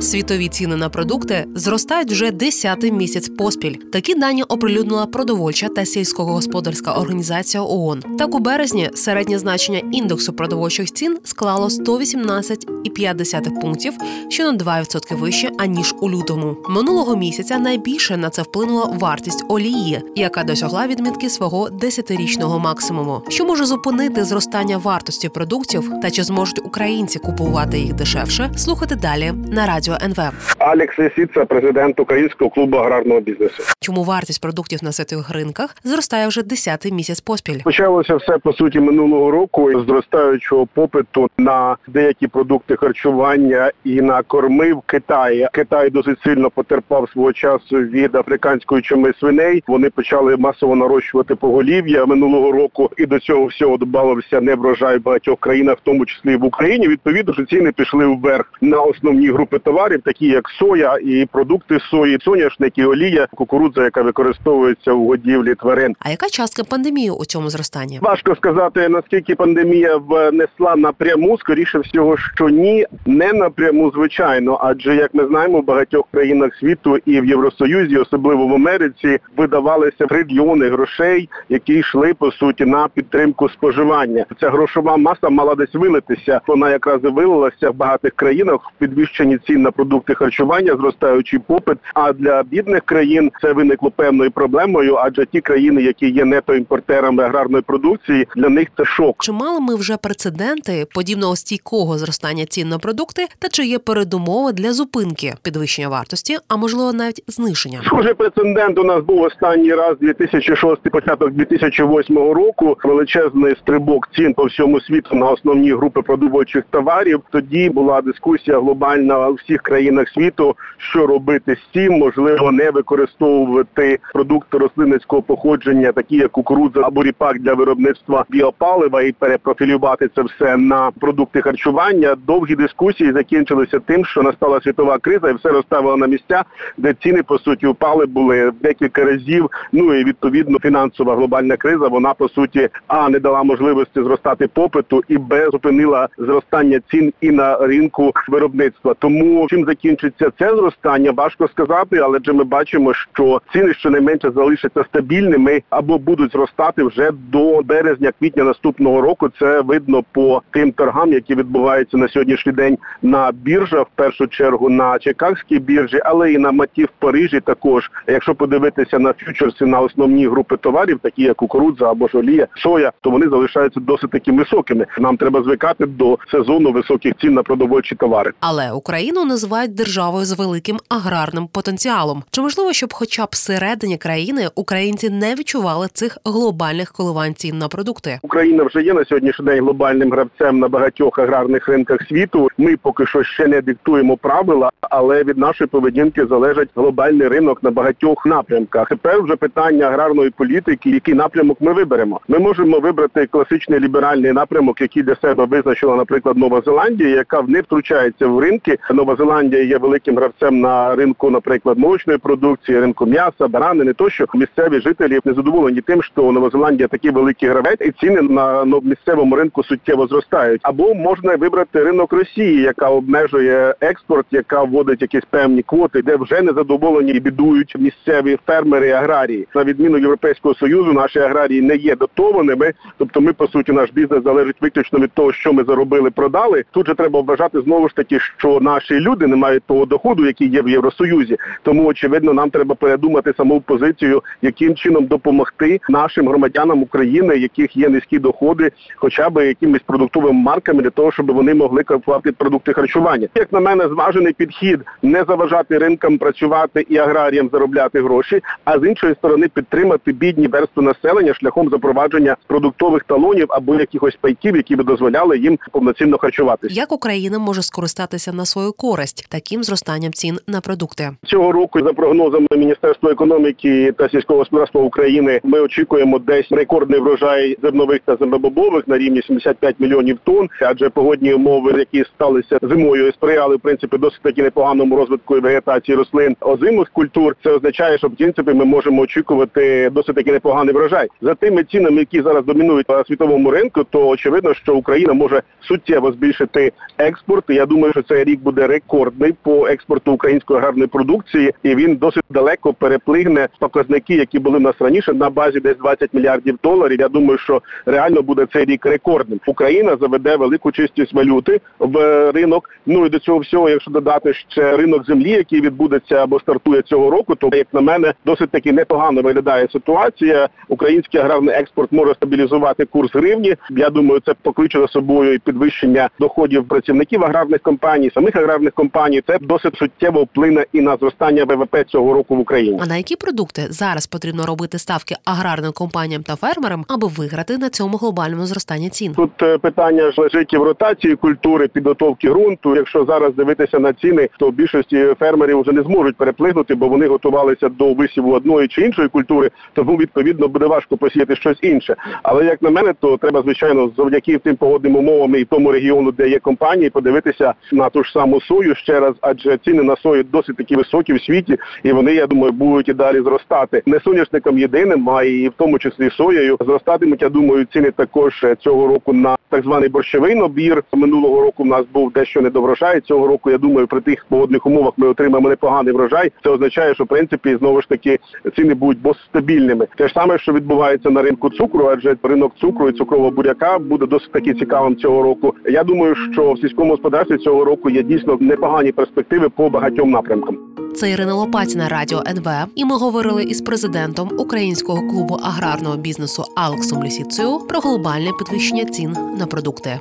Світові ціни на продукти зростають вже десятий місяць поспіль. Такі дані оприлюднила продовольча та сільськогосподарська організація ООН. Так у березні середнє значення індексу продовольчих цін склало 118,5 пунктів, що на 2% вище аніж у лютому. Минулого місяця найбільше на це вплинула вартість олії, яка досягла відмітки свого десятирічного максимуму. Що може зупинити зростання вартості продуктів та чи зможуть українці купувати їх дешевше? Слухати далі на радіо НВ. Алекс Лисіца, президент Українського клубу аграрного бізнесу. Чому вартість продуктів на світових ринках зростає вже десятий місяць поспіль? Почалося все по суті минулого року зростаючого попиту на деякі продукти харчування і на корми в Китаї. Китай досить сильно потерпав свого часу від африканської чуми свиней. Вони почали масово нарощувати поголів'я минулого року, і до цього всього додавався неврожай в багатьох країнах, в тому числі і в Україні. Відповідно, що ціни пішли вверх на основні групи товарів, такі як соя і продукти сої, соняшники, олія, кукурудза, яка використовується у годівлі тварин. А яка частка пандемії у цьому зростанні? Важко сказати наскільки пандемія внесла напряму. Скоріше всього, що ні, не напряму, звичайно. Адже як ми знаємо, в багатьох країнах світу і в Євросоюзі, особливо в Америці, видавалися трильйони грошей, які йшли по суті на підтримку споживання. Ця грошова маса мала десь вилитися. Вона якраз і вилилася в багатих країнах в підвищенні цін на продукти харчування, зростаючий попит. А для бідних країн це виникло певною проблемою, адже ті країни, які є нетоімпортерами аграрної продукції, для них це шок. Чи мали ми вже прецеденти подібного стійкого зростання цін на продукти, та чи є передумови для зупинки підвищення вартості, а можливо навіть зниження? Схожий прецедент у нас був останній раз 2006, початок 2008 року. Величезний стрибок цін по всьому світу на основні групи продовольчих товарів. Тоді була дискусія глобальна у всіх країнах світу, що робити з цим, можливо, не використовувати продукти рослинницького походження, такі як кукурудза або ріпак для виробництва біопалива, і перепрофілювати це все на продукти харчування. Довгі дискусії закінчилися тим, що настала світова криза, і все розставило на місця, де ціни по суті упали були декілька разів. Ну і відповідно фінансова глобальна криза. Вона по суті а не дала можливості зростати попиту і б зупинила зростання цін і на ринку виробництва. Тому чим закінчиться це зростання, важко сказати, але ми бачимо, що ціни щонайменше залишаться стабільними або будуть зростати вже до березня-квітня наступного року. Це видно по тим торгам, які відбуваються на сьогоднішній день на біржах, в першу чергу на Чикагській біржі, але і на маті в Парижі. Також, якщо подивитися на фьючерси на основні групи товарів, такі як кукурудза або ж олія, соя, то вони залишаються досить такими високими. Нам треба звикати до сезону високих цін на продовольчі товари. Але Україну називають державою з великим аграрним потенціалом. Чи можливо, щоб, хоча б всередині країни, українці не відчували цих глобальних коливань цін на продукти? Україна вже є на сьогоднішній день глобальним гравцем на багатьох аграрних ринках світу. Ми поки що ще не диктуємо правила, але від нашої поведінки залежить глобальний ринок на багатьох напрямках. Тепер вже питання аграрної політики, який напрямок ми виберемо. Ми можемо вибрати класичний ліберальний напрямок, який для себе визначила, наприклад, Нова Зеландія, яка не втручається в ринки. Нова Зеландія є великим гравцем на ринку, наприклад, молочної продукції, ринку м'яса, баранини. Тощо місцеві жителі не задоволені тим, що Нова Зеландія такий великий гравець, і ціни на місцевому ринку суттєво зростають. Або можна вибрати ринок Росії, яка обмежує експорт, яка вводить якісь певні квоти, де вже не задоволені і бідують місцеві фермери аграрії. На відміну європейського союзу, наші аграрії не є дотованими. Тобто, ми по суті наш бізнес залежить виключно від того, що ми заробили, продали. Тут же треба вважати знову ж таки, що наші люди не мають того доходу, який є в Євросоюзі. Тому очевидно, нам треба передумати саму позицію, яким чином допомогти нашим громадянам України, яких є низькі доходи, хоча б якимись продуктовими марками для того, щоб вони могли купувати продукти харчування. Як на мене, зважений підхід не заважати ринкам працювати і аграріям заробляти гроші, а з іншої сторони підтримати бідні верстви населення шляхом запровадження продуктових талонів або якихось пайків, які би дозволяли їм повноцінно харчуватися. Як Україна може скористатися на свою користь? Користь таким зростанням цін на продукти. Цього року, за прогнозами Міністерства економіки та сільського господарства України, ми очікуємо десь рекордний врожай зернових та землебобових на рівні 75 мільйонів тонн. Адже погодні умови, які сталися зимою, сприяли в принципі досить таки непоганому розвитку і вегетації рослин озимих культур. Це означає, що в принципі ми можемо очікувати досить таки непоганий врожай. За тими цінами, які зараз домінують на світовому ринку, то очевидно, що Україна може суттєво збільшити експорт. Я думаю, що цей рік буде рекордний по експорту української аграрної продукції, і він досить далеко переплигне показники, які були в нас раніше на базі десь 20 мільярдів доларів. Я думаю, що реально буде цей рік рекордним. Україна заведе велику чистість валюти в ринок. Ну і до цього всього, якщо додати ще ринок землі, який відбудеться або стартує цього року, то як на мене досить таки непогано виглядає ситуація. Український аграрний експорт може стабілізувати курс гривні. Я думаю, це покличе за собою і підвищення доходів працівників аграрних компаній, самих аграрних компаній. Це досить суттєво вплине і на зростання ВВП цього року в Україні. А на які продукти зараз потрібно робити ставки аграрним компаніям та фермерам, аби виграти на цьому глобальному зростанні цін? Тут е, питання ж лежить і в ротації культури, підготовки ґрунту. Якщо зараз дивитися на ціни, то в більшості фермерів вже не зможуть переплигнути, бо вони готувалися до висіву одної чи іншої культури, тому відповідно буде важко посіяти щось інше. Але як на мене, то треба звичайно завдяки тим погодним умовам і тому регіону, де є компанії, подивитися на ту ж саму сою ще раз, адже ціни на сою досить такі високі в світі, і вони, я думаю, будуть і далі зростати. Не соняшником єдиним, а і в тому числі соєю зростатимуть. Я думаю, ціни також е, цього року на так званий борщовий набір. Минулого року в нас був дещо недоврожай. Цього року я думаю, при тих погодних умовах ми отримаємо непоганий врожай. Це означає, що в принципі знову ж таки ціни будуть бо стабільними. Те ж саме, що відбувається на ринку цукру, адже ринок цукру і цукрового буряка буде досить таки цікавим цього року. Я думаю, що в сільському господарстві цього року є дійсно непогані перспективи по багатьом напрямкам. Це Ірина Лопатіна, радіо НВ. І ми говорили із президентом Українського клубу аграрного бізнесу Алексом Лісіцею про глобальне підвищення цін на продукти.